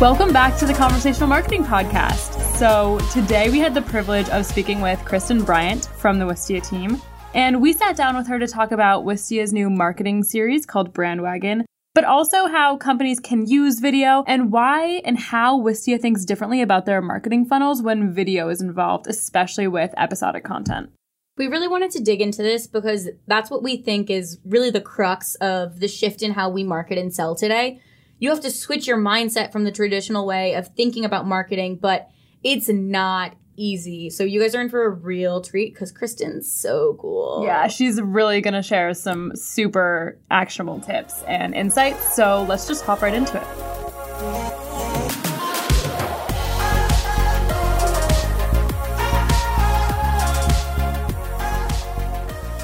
Welcome back to the Conversational Marketing Podcast. So, today we had the privilege of speaking with Kristen Bryant from the Wistia team. And we sat down with her to talk about Wistia's new marketing series called Brandwagon, but also how companies can use video and why and how Wistia thinks differently about their marketing funnels when video is involved, especially with episodic content. We really wanted to dig into this because that's what we think is really the crux of the shift in how we market and sell today you have to switch your mindset from the traditional way of thinking about marketing, but it's not easy. So you guys are in for a real treat because Kristen's so cool. Yeah, she's really going to share some super actionable tips and insights. So let's just hop right into it.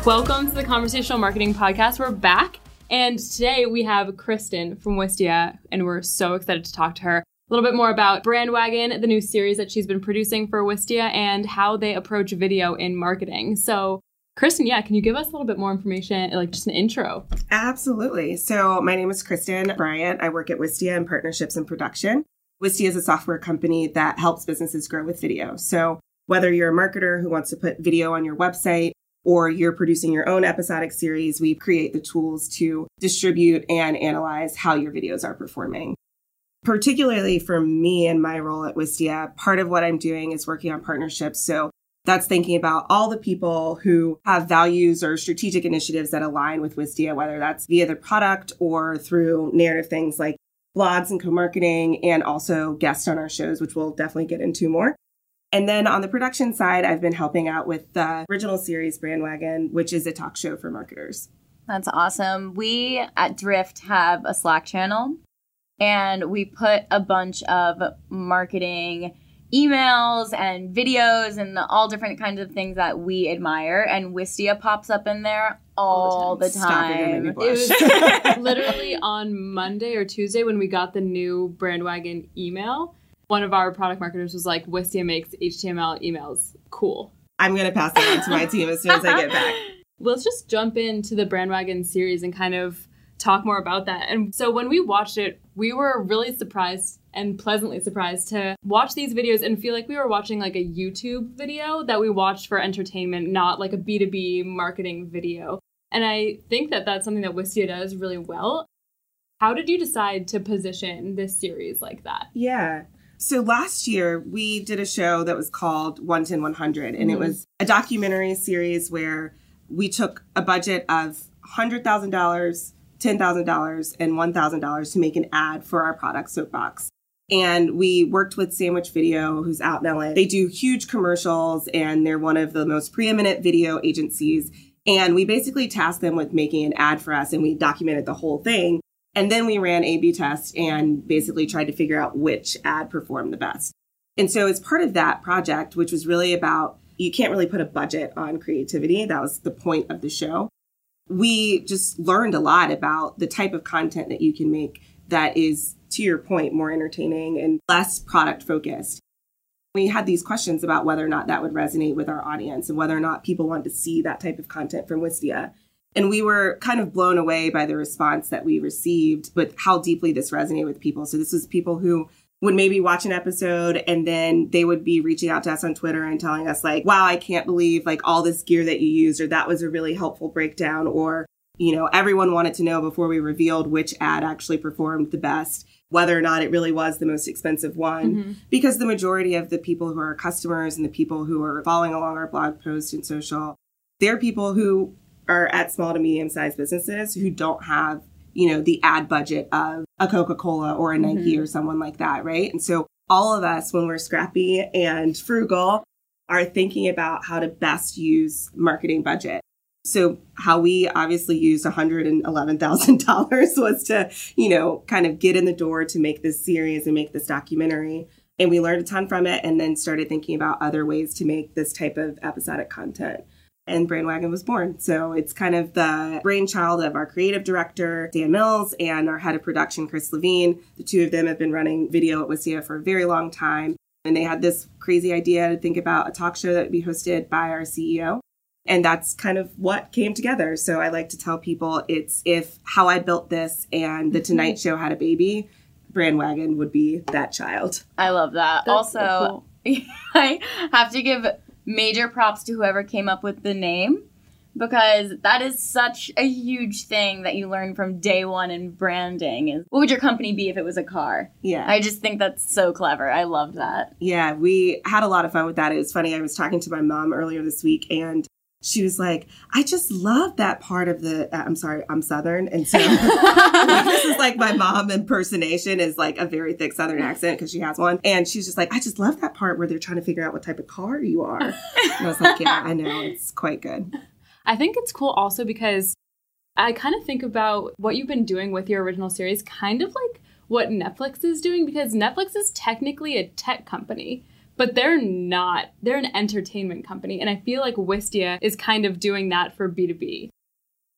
Welcome to the Conversational Marketing Podcast. We're back and today we have Kristen from Wistia, and we're so excited to talk to her a little bit more about Brandwagon, the new series that she's been producing for Wistia, and how they approach video in marketing. So, Kristen, yeah, can you give us a little bit more information, like just an intro? Absolutely. So, my name is Kristen Bryant. I work at Wistia in partnerships and production. Wistia is a software company that helps businesses grow with video. So, whether you're a marketer who wants to put video on your website, or you're producing your own episodic series, we create the tools to distribute and analyze how your videos are performing. Particularly for me and my role at Wistia, part of what I'm doing is working on partnerships. So that's thinking about all the people who have values or strategic initiatives that align with Wistia, whether that's via the product or through narrative things like blogs and co-marketing and also guests on our shows, which we'll definitely get into more. And then on the production side, I've been helping out with the original series Brandwagon, which is a talk show for marketers. That's awesome. We at Drift have a Slack channel and we put a bunch of marketing emails and videos and all different kinds of things that we admire and Wistia pops up in there all, the time. The time. It was literally on Monday or Tuesday when we got the new Brandwagon email one of our product marketers was like, Wistia makes HTML emails cool. I'm going to pass that on to my team as soon as I get back. Let's just jump into the Brandwagon series and kind of talk more about that. And so when we watched it, we were really surprised and pleasantly surprised to watch these videos and feel like we were watching like a YouTube video that we watched for entertainment, not like a B2B marketing video. And I think that that's something that Wistia does really well. How did you decide to position this series like that? Yeah. So last year we did a show that was called 110 100 and mm-hmm. it was a documentary series where we took a budget of $100,000, $10,000 and $1,000 to make an ad for our product Soapbox. And we worked with Sandwich Video, who's out in LA. They do huge commercials and they're one of the most preeminent video agencies. And we basically tasked them with making an ad for us and we documented the whole thing. And then we ran A B tests and basically tried to figure out which ad performed the best. And so as part of that project, which was really about you can't really put a budget on creativity, that was the point of the show. We just learned a lot about the type of content that you can make that is, to your point, more entertaining and less product focused. We had these questions about whether or not that would resonate with our audience and whether or not people want to see that type of content from Wistia. And we were kind of blown away by the response that we received with how deeply this resonated with people. So this was people who would maybe watch an episode and then they would be reaching out to us on Twitter and telling us like, wow, I can't believe like all this gear that you used, or that was a really helpful breakdown, or, you know, everyone wanted to know before we revealed which ad actually performed the best, whether or not it really was the most expensive one. Mm-hmm. Because the majority of the people who are customers and the people who are following along our blog post and social, they're people who are at small to medium sized businesses who don't have, you know, the ad budget of a Coca Cola or a Nike mm-hmm. or someone like that, right? And so all of us, when we're scrappy and frugal, are thinking about how to best use marketing budget. So how we obviously used $111,000 was to, you know, kind of get in the door to make this series and make this documentary. And we learned a ton from it and then started thinking about other ways to make this type of episodic content and Brandwagon was born. So it's kind of the brainchild of our creative director, Dan Mills, and our head of production, Chris Levine. The two of them have been running video at Wistia for a very long time. And they had this crazy idea to think about a talk show that would be hosted by our CEO. And that's kind of what came together. So I like to tell people it's if how I built this and the. Tonight mhm. Show had a baby, Brandwagon would be that child. I love that. That's also, so I have to give major props to whoever came up with the name because that is such a huge thing that you learn from day one in branding. Is what would your company be if it was a car? Yeah. I just think that's so clever. I love that. Yeah, we had a lot of fun with that. It was funny. I was talking to my mom earlier this week and she was like, I just love that part of the. uh, I'm sorry, I'm Southern. And so this is like my mom impersonation is like a very thick Southern accent because she has one. And she's just like, I just love that part where they're trying to figure out what type of car you are. And I was like, yeah, I know. It's quite good. I think it's cool also because I kind of think about what you've been doing with your original series, kind of like what Netflix is doing, because Netflix is technically a tech company, but they're not. They're an entertainment company. And I feel like Wistia is kind of doing that for B2B.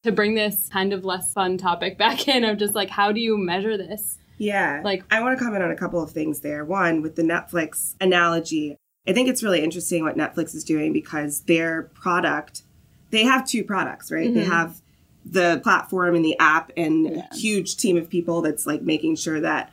To bring this kind of less fun topic back in of just like, how do you measure this? Yeah. Like- I want to comment on a couple of things there. One, with the Netflix analogy, I think it's really interesting what Netflix is doing because their product, they have two products, right? They Mhm. have the platform and the app and Yeah. a huge team of people that's like making sure that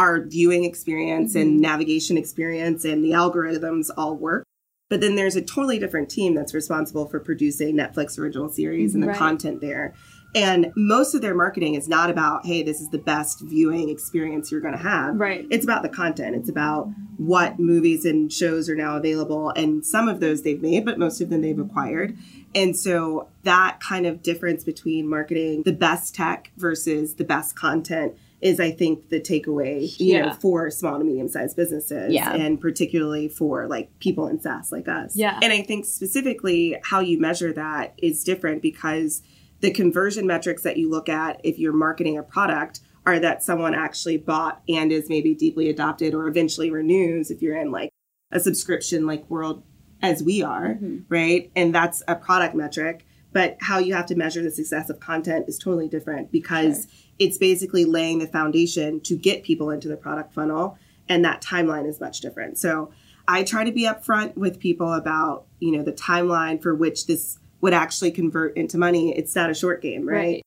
our viewing experience and mm-hmm. navigation experience and the algorithms all work. But then there's a totally different team that's responsible for producing Netflix original series and the Right. content there. And most of their marketing is not about, hey, this is the best viewing experience you're going to have. Right. It's about the content. It's about what movies and shows are now available. And some of those they've made, but most of them they've acquired. And so that kind of difference between marketing the best tech versus the best content is, I think, the takeaway, you know, for small to medium sized businesses Yeah. and particularly for like people in SaaS like us. Yeah. And I think specifically how you measure that is different because the conversion metrics that you look at if you're marketing a product are that someone actually bought and is maybe deeply adopted or eventually renews if you're in like a subscription like world as we are, mm-hmm. right? And that's a product metric. But how you have to measure the success of content is totally different because it's basically laying the foundation to get people into the product funnel. And that timeline is much different. So I try to be upfront with people about, you know, the timeline for which this would actually convert into money. It's not a short game, right? Right.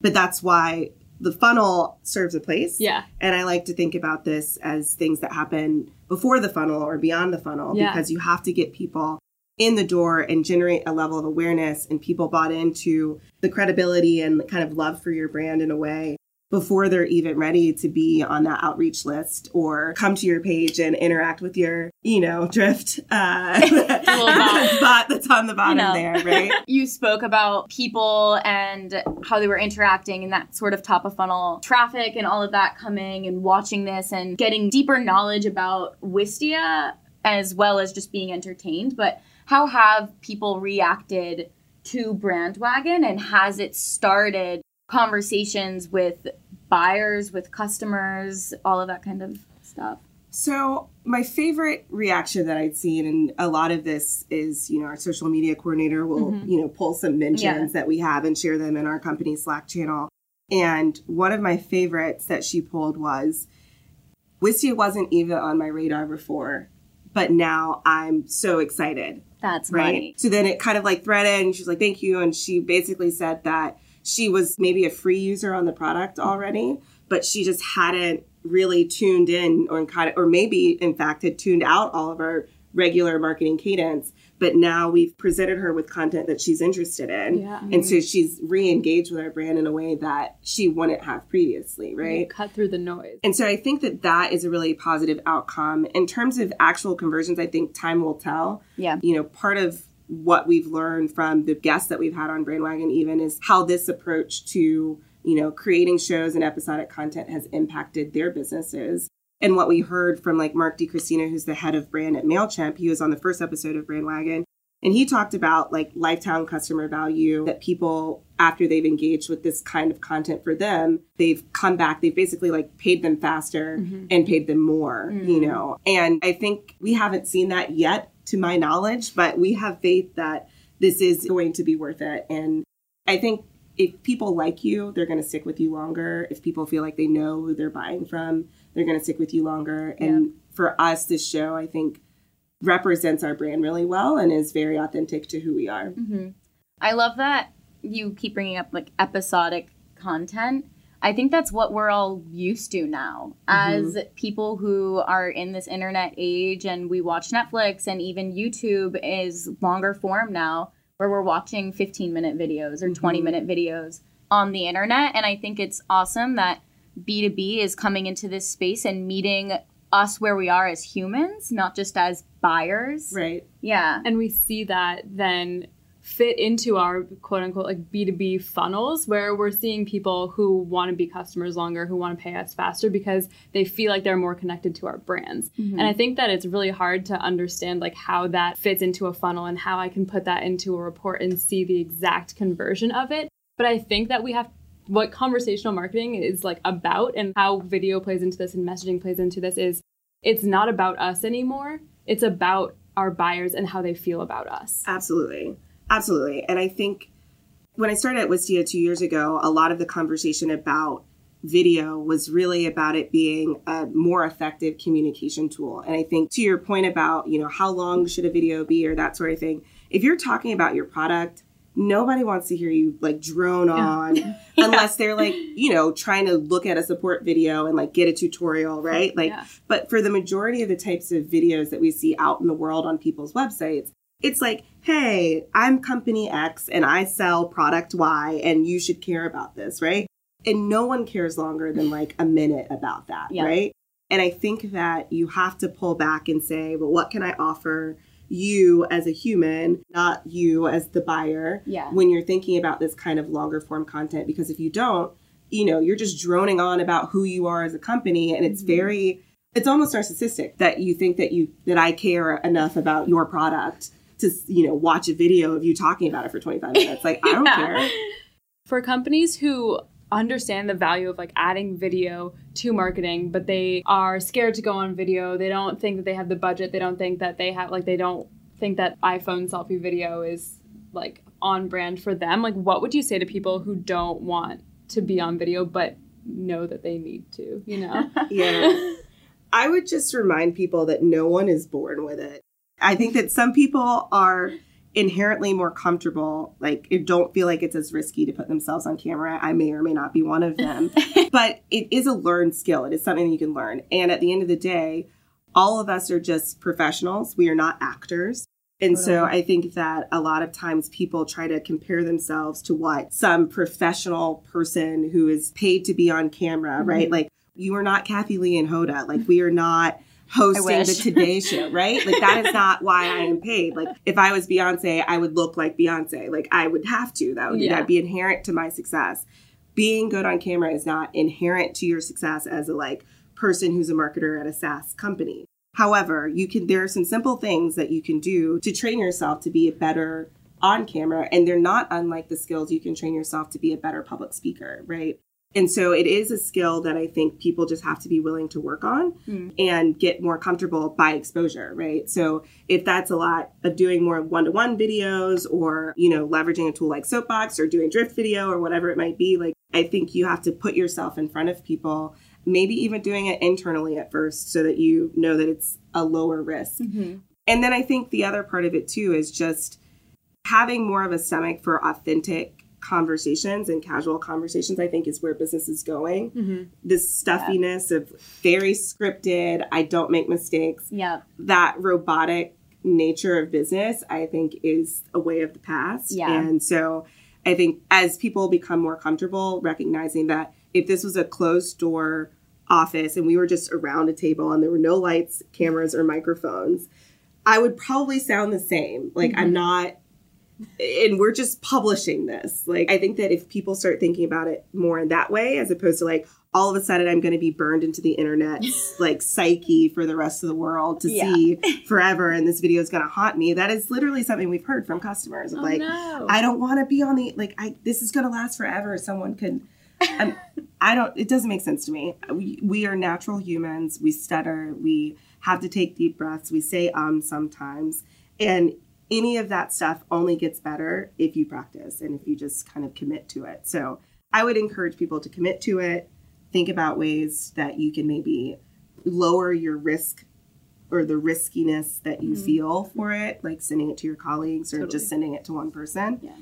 But that's why the funnel serves a place. Yeah. And I like to think about this as things that happen before the funnel or beyond the funnel Yeah. because you have to get people in the door and generate a level of awareness and people bought into the credibility and kind of love for your brand in a way before they're even ready to be on that outreach list or come to your page and interact with your, you know, drift uh, bot. bot that's on the bottom know. there, right? You spoke about people and how they were interacting and that sort of top of funnel traffic and all of that coming and watching this and getting deeper knowledge about Wistia as well as just being entertained. But how have people reacted to Brandwagon and has it started conversations with buyers, with customers, all of that kind of stuff? So my favorite reaction that I'd seen, and a lot of this is, you know, our social media coordinator will, mm-hmm. you know, pull some mentions Yeah. that we have and share them in our company Slack channel. And one of my favorites that she pulled was, Wistia wasn't even on my radar before, but now I'm so excited That's right? funny. So then it kind of like threaded, and she's like, "Thank you," and she basically said that she was maybe a free user on the product already, but she just hadn't really tuned in, or kind of, or maybe in fact had tuned out all of our regular marketing cadence. But now we've presented her with content that she's interested in, Yeah. and so she's re-engaged with our brand in a way that she wouldn't have previously, right? Cut through the noise. And so I think that that is a really positive outcome. In terms of actual conversions, I think time will tell. Yeah. You know, part of what we've learned from the guests that we've had on Brandwagon even is how this approach to, you know, creating shows and episodic content has impacted their businesses. And what we heard from like Mark DiCristina, who's the head of brand at MailChimp, he was on the first episode of Brandwagon. And he talked about like lifetime customer value that people, after they've engaged with this kind of content for them, they've come back, they've basically like paid them faster mm-hmm. and paid them more, you mm. know. And I think we haven't seen that yet, to my knowledge, but we have faith that this is going to be worth it. And I think if people like you, they're going to stick with you longer. If people feel like they know who they're buying from, they're going to stick with you longer. And for us, this show, I think, represents our brand really well and is very authentic to who we are. Mm-hmm. I love that you keep bringing up like episodic content. I think that's what we're all used to now mm-hmm. as people who are in this internet age and we watch Netflix and even YouTube is longer form now where we're watching 15 minute videos or mm-hmm. 20 minute videos on the internet. And I think it's awesome that B2B is coming into this space and meeting us where we are as humans, not just as buyers. Right. Yeah. and we see that then fit into our quote unquote like B2B funnels where we're seeing people who want to be customers longer, who want to pay us faster because they feel like they're more connected to our brands. Mm-hmm. And I think that it's really hard to understand like how that fits into a funnel and how I can put that into a report and see the exact conversion of it. But I think that we have what conversational marketing is like about and how video plays into this and messaging plays into this is it's not about us anymore. It's about our buyers and how they feel about us. Absolutely. Absolutely. And I think when I started at Wistia two years ago, a lot of the conversation about video was really about it being a more effective communication tool. And I think to your point about, you know, how long should a video be or that sort of thing, if you're talking about your product, nobody wants to hear you like drone on unless they're like, you know, trying to look at a support video and like get a tutorial, right? Like Yeah. but for the majority of the types of videos that we see out in the world on people's websites, it's like, hey, I'm company X and I sell product Y and you should care about this, right? And no one cares longer than like a minute about that, Yeah. right? And I think that you have to pull back and say, well, what can I offer you as a human, not you as the buyer, Yeah. when you're thinking about this kind of longer form content? Because if you don't, you know, you're just droning on about who you are as a company and it's mm-hmm. very it's almost narcissistic that you think that you that I care enough about your product to you know watch a video of you talking about it for 25 minutes like I don't Yeah. care For companies who understand the value of like adding video to marketing, but they are scared to go on video, they don't think that they have the budget, they don't think that they have like they don't think that iPhone selfie video is like on brand for them. Like what would you say to people who don't want to be on video but know that they need to, you know? yeah I would just remind people that no one is born with it I think that some people are inherently more comfortable like it don't feel like it's as risky to put themselves on camera. I may or may not be one of them. But it is a learned skill. It is something you can learn. And at the end of the day all of us are just professionals. We are not actors. And so i think that a lot of times people try to compare themselves to what some professional person who is paid to be on camera right? Mm-hmm. Like you are not Kathie lee and hoda. Like we are not hosting the. Today Show, right? Like that is not why I am paid. Like if I was Beyonce, I would look like Beyonce. Like I would have to. That would Yeah. that'd be inherent to my success. Being good on camera is not inherent to your success as a like person who's a marketer at a SaaS company. However, you can there are some simple things that you can do to train yourself to be a better on camera and they're not unlike the skills you can train yourself to be a better public speaker, right? And so it is a skill that I think people just have to be willing to work on hmm. and get more comfortable by exposure, right? So if that's a lot of doing more one-to-one videos or, you know, leveraging a tool like Soapbox or doing drift video or whatever it might be, like I think you have to put yourself in front of people, maybe even doing it internally at first so that you know that it's a lower risk. Mm-hmm. And then I think the other part of it too is just having more of a stomach for authentic conversations and casual conversations i think is where business is going. Mm-hmm. This stuffiness of very scripted i don't make mistakes. Yeah. that robotic nature of business i think is a way of the past. Yeah. and so i think as people become more comfortable recognizing that if this was a closed door office and we were just around a table and there were no lights cameras or microphones i would probably sound the same. Like i'm mm-hmm. not and we're just publishing this. Like, I think that if people start thinking about it more in that way, as opposed to like, all of a sudden I'm going to be burned into the internet like psyche for the rest of the world to Yeah. see forever, and this video is going to haunt me. That is literally something we've heard from customers. Of Oh, like, no. I don't want to be on the like, I this is going to last forever. Someone could. I'm, I don't. It doesn't make sense to me. We we are natural humans. We stutter. We have to take deep breaths. We say um sometimes, and any of that stuff only gets better if you practice and if you just kind of commit to it. So I would encourage people to commit to it. Think about ways that you can maybe lower your risk or the riskiness that you mm-hmm. feel for it, like sending it to your colleagues or Totally. just sending it to one person. Yeah.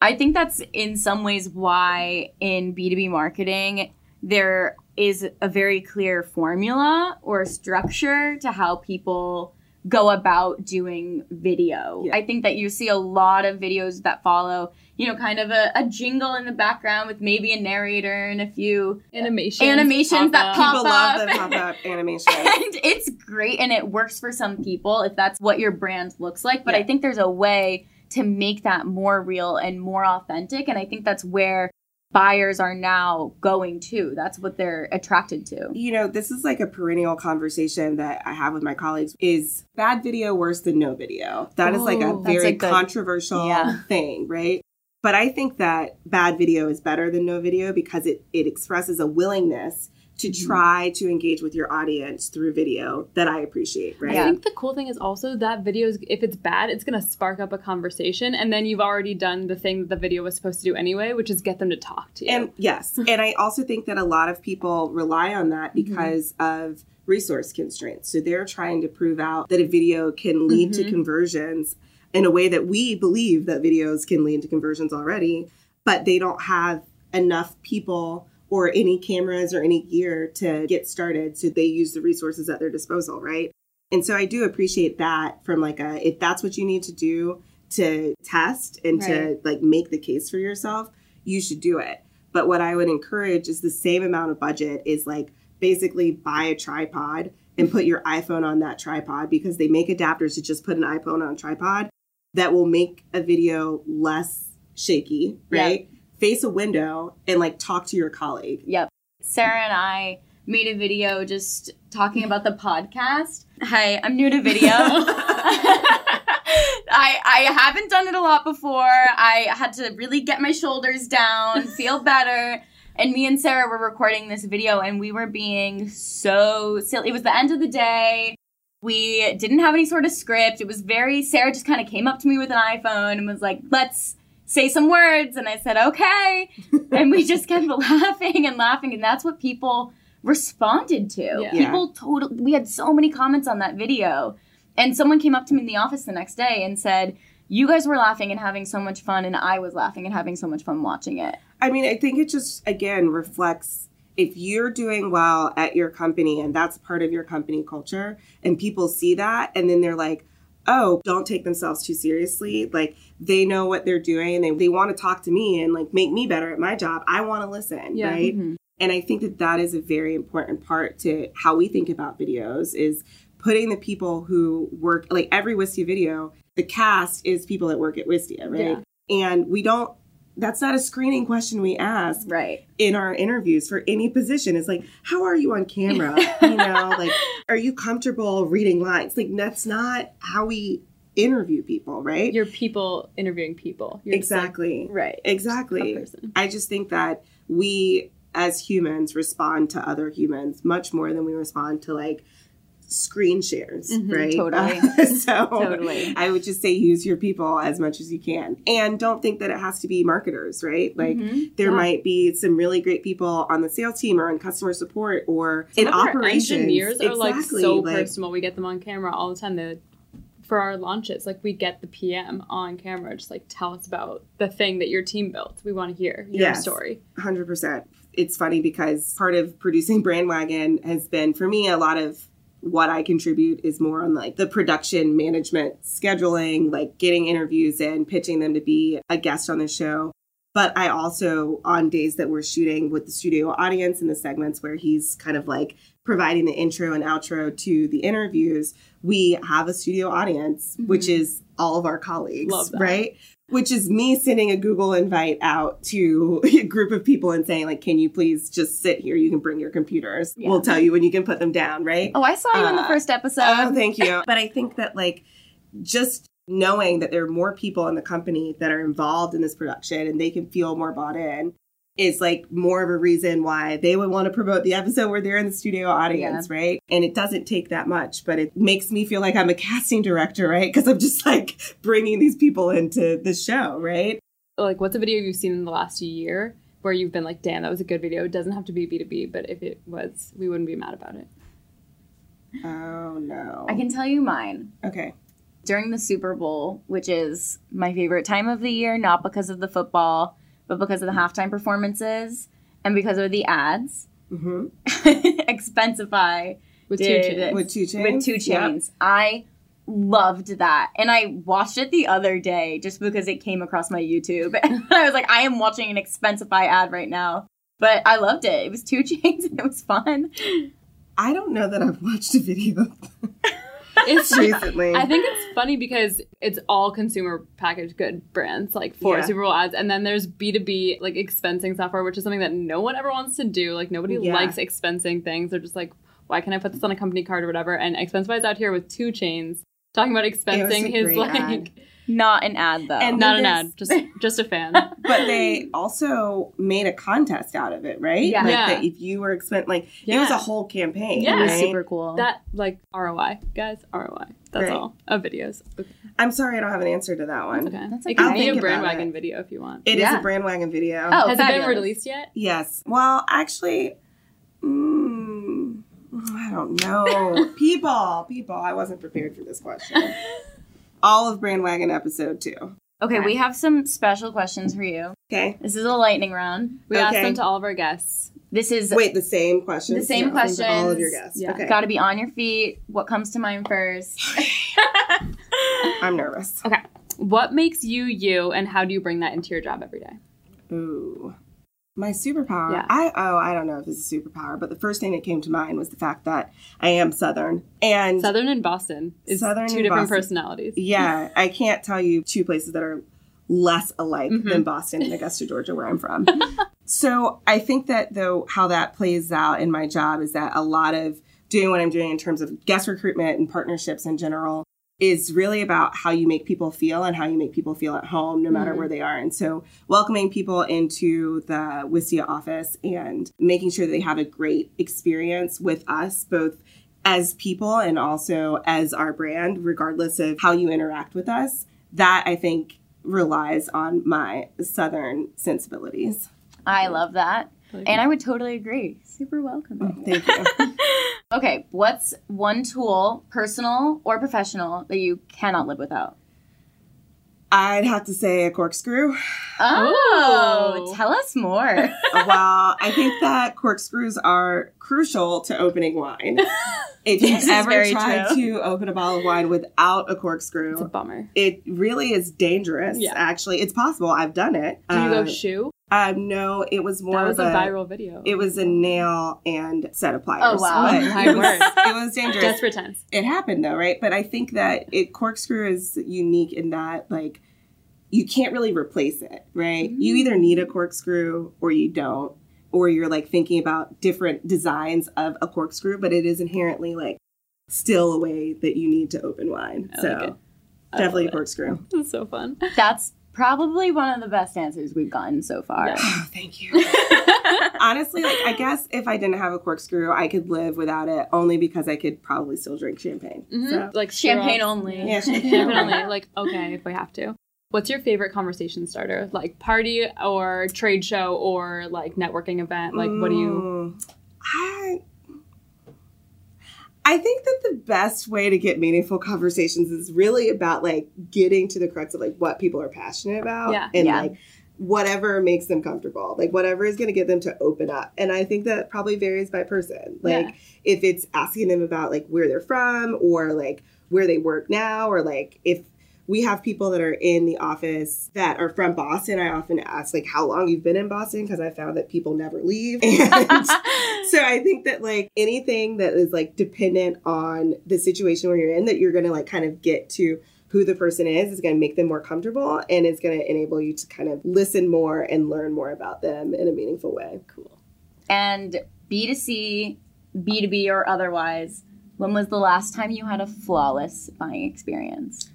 I think that's in some ways why in B2B marketing, there is a very clear formula or structure to how people go about doing video. Yeah. I think that you see a lot of videos that follow, you know, kind of a, a jingle in the background with maybe a narrator and a few Animations. Animations that up. pop People love the pop-up animation. and it's great and it works for some people if that's what your brand looks like but Yeah. i think there's a way to make that more real and more authentic and i think that's where buyers are now going to that's what they're attracted to you know, this is like a perennial conversation that I have with my colleagues is bad video worse than no video? That is like a very controversial Yeah. thing, right? But I think that bad video is better than no video because it, it expresses a willingness to Mm-hmm. try to engage with your audience through video that I appreciate, right? I think the cool thing is also that videos, if it's bad, it's going to spark up a conversation, and then you've already done the thing that the video was supposed to do anyway, which is get them to talk to you. And yes, and I also think that a lot of people rely on that Mm-hmm. because of resource constraints. So they're trying to prove out that a video can lead to Mhm. conversions in a way that we believe that videos can lead to conversions already, but they don't have enough people or any cameras or any gear to get started. So they use the resources at their disposal, right? And so I do appreciate that from like a if that's what you need to do to test and to like make the case for yourself, you should do it. But what I would encourage is the same amount of budget is like basically buy a tripod and put your iPhone on that tripod because they make adapters to just put an iPhone on a tripod that will make a video less shaky, Yeah. Face a window and like talk to your colleague. Yep. Sarah and I made a video just talking about the podcast. Hi, I'm new to video. I I haven't done it a lot before. I had to really get my shoulders down, feel better. And me and Sarah were recording this video and we were being so silly. It was the end of the day. We didn't have any sort of script. It was very Sarah just kind of came up to me with an iPhone and was like, "Let's say some words." And I said, "Okay." and we just kept laughing and laughing and that's what people responded to Yeah. people totally we had so many comments on that video and someone came up to me in the office the next day and said you guys were laughing and having so much fun and i was laughing and having so much fun watching it I mean, I think it just again reflects if you're doing well at your company and that's part of your company culture and people see that and then they're like, oh, don't take themselves too seriously. Like they know what they're doing and they, they want to talk to me and like make me better at my job. I want to listen, Yeah. right? Mhm. And I think that that is a very important part to how we think about videos is putting the people who work like every Wistia video, the cast is people that work at Wistia, right? And we don't that's not a screening question we ask right in our interviews for any position. It's like, how are you on camera? you know, like, are you comfortable reading lines? Like, that's not how we interview people, right? You're people interviewing people. You're just, like, exactly. right. Exactly. Person. I just think that we as humans respond to other humans much more than we respond to like screen shares, Mhm, right? totally. so Totally. I would just say use your people as much as you can. And don't think that it has to be marketers, right? Like Mhm. there Yeah. might be some really great people on the sales team or in customer support or Some in operations. engineers are like Exactly, so like- personal. We get them on camera all the time. They, for our launches, like we get the PM on camera, just like tell us about the thing that your team built. We want to hear your Yes. story. 100%. It's funny because part of producing Brandwagon has been, for me, a lot of what I contribute is more on like the production management, scheduling, like getting interviews in, pitching them to be a guest on the show. But I also, on days that we're shooting with the studio audience in the segments where he's kind of like providing the intro and outro to the interviews, we have a studio audience, which mm-hmm. is all of our colleagues, right? Which is me sending a Google invite out to a group of people and saying, like, can you please just sit here? You can bring your computers. Yeah. We'll tell you when you can put them down, right? oh i saw you in the Uh, first episode Oh, thank you. But I think that like just knowing that there are more people in the company that are involved in this production and they can feel more bought in is like more of a reason why they would want to promote the episode where they're in the studio audience, right? And it doesn't take that much, but it makes me feel like I'm a casting director, right? Because I'm just like bringing these people into the show, right? Like, what's a video you've seen in the last year where you've been like, damn, that was a good video? It doesn't have to be B2B, but if it was, we wouldn't be mad about it. Oh no. i can tell you mine Okay. during the Super Bowl, which is my favorite time of the year, not because of the football, but because of the halftime performances and because of the ads. hmm Expensify With two Did- chains. With 2 Chainz. with two Yep. chains. I loved that. And I watched it the other day just because it came across my YouTube. And I was like, I am watching an Expensify ad right now. But I loved it. It was two chains and it was fun. I don't know that I've watched a video It's recently. I think it's funny because it's all consumer packaged good brands like for Yeah. Super Bowl ads, and then there's B two B like expensing software, which is something that no one ever wants to do. Like nobody Yeah. likes expensing things. They're just like, why can I put this on a company card or whatever? And Expensify's out here with 2 Chainz talking about expensing his like ad. Not an ad though. And- not an ad, just just a fan. but they also made a contest out of it, right? Yeah. Like Yeah. that if you were spent like it was a whole campaign. Yeah. it was right? super cool. that like ROI, guys, ROI. That's Great. all of videos. Okay. I'm sorry I don't have an answer to that one. okay. That's It okay. can I'll be a about Brandwagon it. video if you want. It is Yeah. a Brandwagon video. Oh, Has it been released yet? Yes. Well, actually, mm, I don't know. people, people. I wasn't prepared for this question. All of Brandwagon episode two. okay, we have some special questions for you. Okay. This is a lightning round. We asked Okay. them to all of our guests. This is Wait, the same question. The same questions. All of your guests. Yeah. Okay. got to be on your feet. What comes to mind first? I'm nervous. Okay. What makes you you, and how do you bring that into your job every day? Ooh. My superpower. Yeah. I oh, I don't know if this is a superpower, but the first thing that came to mind was the fact that I am Southern. And Southern and Boston is Southern two different Boston. personalities. yeah, I can't tell you two places that are less alike Mhm. than Boston and Augusta, Georgia, where I'm from. so I think that though how that plays out in my job is that a lot of doing what I'm doing in terms of guest recruitment and partnerships in general is really about how you make people feel and how you make people feel at home no matter Mhm. where they are. And so welcoming people into the Wistia office and making sure that they have a great experience with us, both as people and also as our brand, regardless of how you interact with us. That I think relies on my Southern sensibilities. I love that. And I would totally agree. Super welcoming. Thank you. Okay, what's one tool, personal or professional, that you cannot live without? I'd have to say a corkscrew. Oh, Ooh. tell us more. well, I think that corkscrews are crucial to opening wine. If you've ever very tried true. to open a bottle of wine without a corkscrew, It's a bummer. it really is dangerous. Yeah. Actually, it's possible. I've done it. Do you Uh, go shoe? Um, no, it was more That was of a viral video. It was a nail and set of pliers. Oh, wow. But it, was, word. it was dangerous. Desperate tense. it happened though, right? But I think that it corkscrew is unique in that like you can't really replace it, right? You either need a corkscrew or you don't, or you're like thinking about different designs of a corkscrew, but it is inherently like still a way that you need to open wine. I so like it. Definitely a corkscrew. This so fun. That's probably one of the best answers we've gotten so far. Yeah. Oh, thank you. Honestly, like I guess if I didn't have a corkscrew, I could live without it only because I could probably still drink champagne. Mhm. So Like Champagne syrup. only. yeah, Champagne only. Like okay, if we have to. What's your favorite conversation starter? Like party or trade show or like networking event? Like what do you? Mm, I I think that the best way to get meaningful conversations is really about like getting to the crux of like what people are passionate about Yeah. and Yeah. like whatever makes them comfortable like whatever is going to get them to open up and i think that probably varies by person like Yeah. if it's asking them about like where they're from or like where they work now or like if we have people that are in the office that are from Boston. I often ask like how long you've been in Boston because I found that people never leave. And so I think that like anything that is like dependent on the situation where you're in that you're going to like kind of get to who the person is is going to make them more comfortable and it's going to enable you to kind of listen more and learn more about them in a meaningful way. Cool. And B2C, B2B, or otherwise, when was the last time you had a flawless buying experience?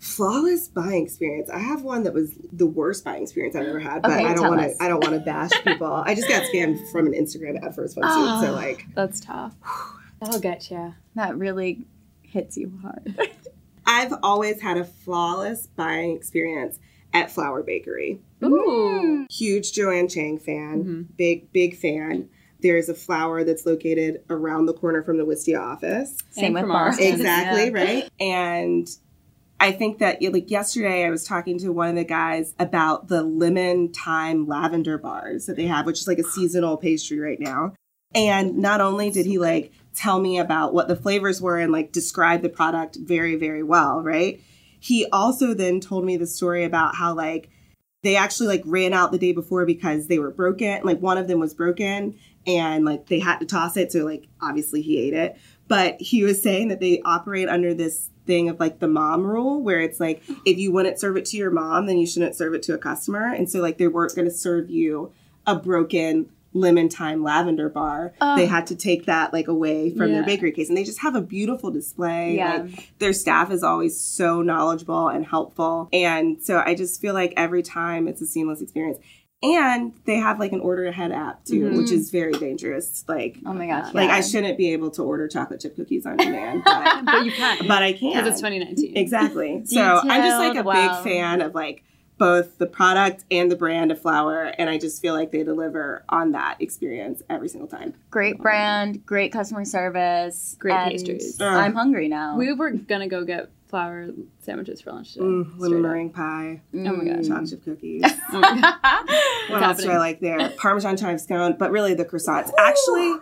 Flawless buying experience. I have one that was the worst buying experience I've ever had, but Okay, I don't want to. I don't want to bash people. I just got scammed from an Instagram ad for a swimsuit, so Oh. like That's tough. That'll get you. That really hits you hard. I've always had a flawless buying experience at Flour Bakery. Ooh. Huge Joanne Chang fan, Mhm. big big fan. There's a flour that's located around the corner from the Wistia office. Same And with from Boston. Exactly, Yeah. right? And I think that like yesterday I was talking to one of the guys about the lemon thyme lavender bars that they have, which is like a seasonal pastry right now. And not only did he like tell me about what the flavors were and like describe the product very, very well, right? He also then told me the story about how like they actually like ran out the day before because they were broken. Like one of them was broken and like they had to toss it. So like obviously he ate it. But he was saying that they operate under this thing of like the mom rule where it's like if you wouldn't serve it to your mom, then you shouldn't serve it to a customer. And so like they weren't going to serve you a broken lemon thyme lavender bar. Oh. They had to take that like away from their bakery case. And they just have a beautiful display. Yeah. Like their staff is always so knowledgeable and helpful. And so I just feel like every time it's a seamless experience. And they have like an order ahead app too, Mhm. which is very dangerous. Like Oh my gosh. like yeah. I shouldn't be able to order chocolate chip cookies on demand, but, But you can. but I can. Because it's 2019. Exactly. So I'm just like a wow. big fan of like both the product and the brand of flour, and I just feel like they deliver on that experience every single time. Great brand, great customer service, Great and pastries. I'm hungry now. We were gonna go get flour sandwiches for lunch today. Mm, straight lemon meringue pie, Oh my god. chocolate chip cookies. Oh my God. what else do? I like there? Parmesan chive scone, but really the croissants. Actually,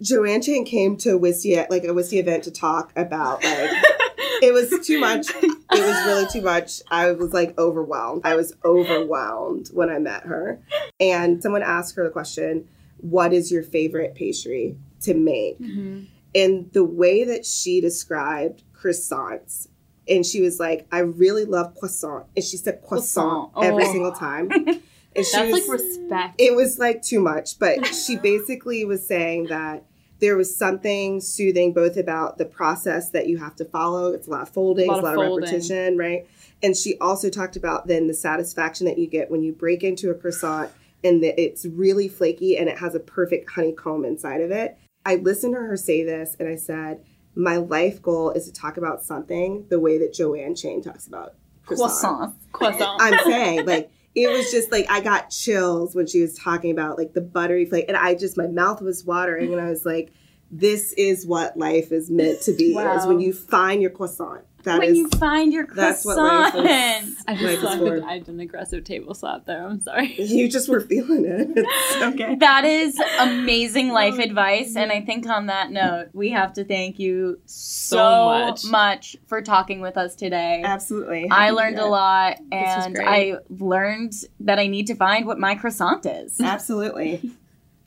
Joanne Chang came to a Wistia like a Wistia event to talk about like it was too much. It was really too much. I was like overwhelmed. I was overwhelmed when I met her. And someone asked her the question, What is your favorite pastry to make? Mhm. And the way that she described croissants, and she was like, I really love croissant. And she said croissant, Croissant. every Oh. single time. And she That's was, like respect. it was like too much, but she basically was saying that there was something soothing both about the process that you have to follow. It's a lot of folding, A lot it's a lot of of folding. repetition, right? And she also talked about then the satisfaction that you get when you break into a croissant and that it's really flaky and it has a perfect honeycomb inside of it. I listened to her say this and I said, my life goal is to talk about something the way that Joanne Chang talks about croissant. Croissant. Croissant. I'm saying like it was just like I got chills when she was talking about like the buttery flake, and I just my mouth was watering, and I was like, "This is what life is meant to be: is when you find your croissant." That when is you find your that's what croissant. is. I just is slapped for- I did an aggressive table slap there. I'm sorry. you just were feeling it. It's okay. That is amazing life advice. And I think on that note, we have to thank you so, So much. much. for talking with us today. Absolutely. I Happy to learned a lot, and. I learned that I need to find what my croissant is. Absolutely.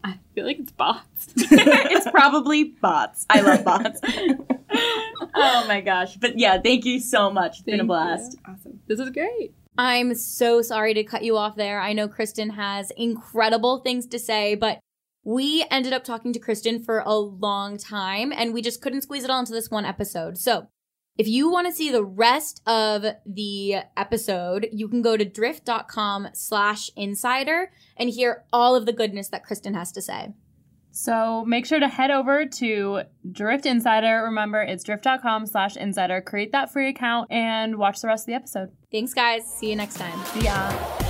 I feel like it's bots. it's probably bots. I love bots. Oh my gosh. But yeah, thank you so much. It's been a Thank blast. Awesome. this is great. I'm so sorry to cut you off there. I know Kristen has incredible things to say, but we ended up talking to Kristen for a long time and we just couldn't squeeze it all into this one episode. So if you want to see the rest of the episode, you can go to drift.com slash insider and hear all of the goodness that Kristen has to say. So make sure to head over to Drift Insider. Remember, it's drift.com slash insider. Create that free account and watch the rest of the episode. Thanks, guys. See you next time. Ya.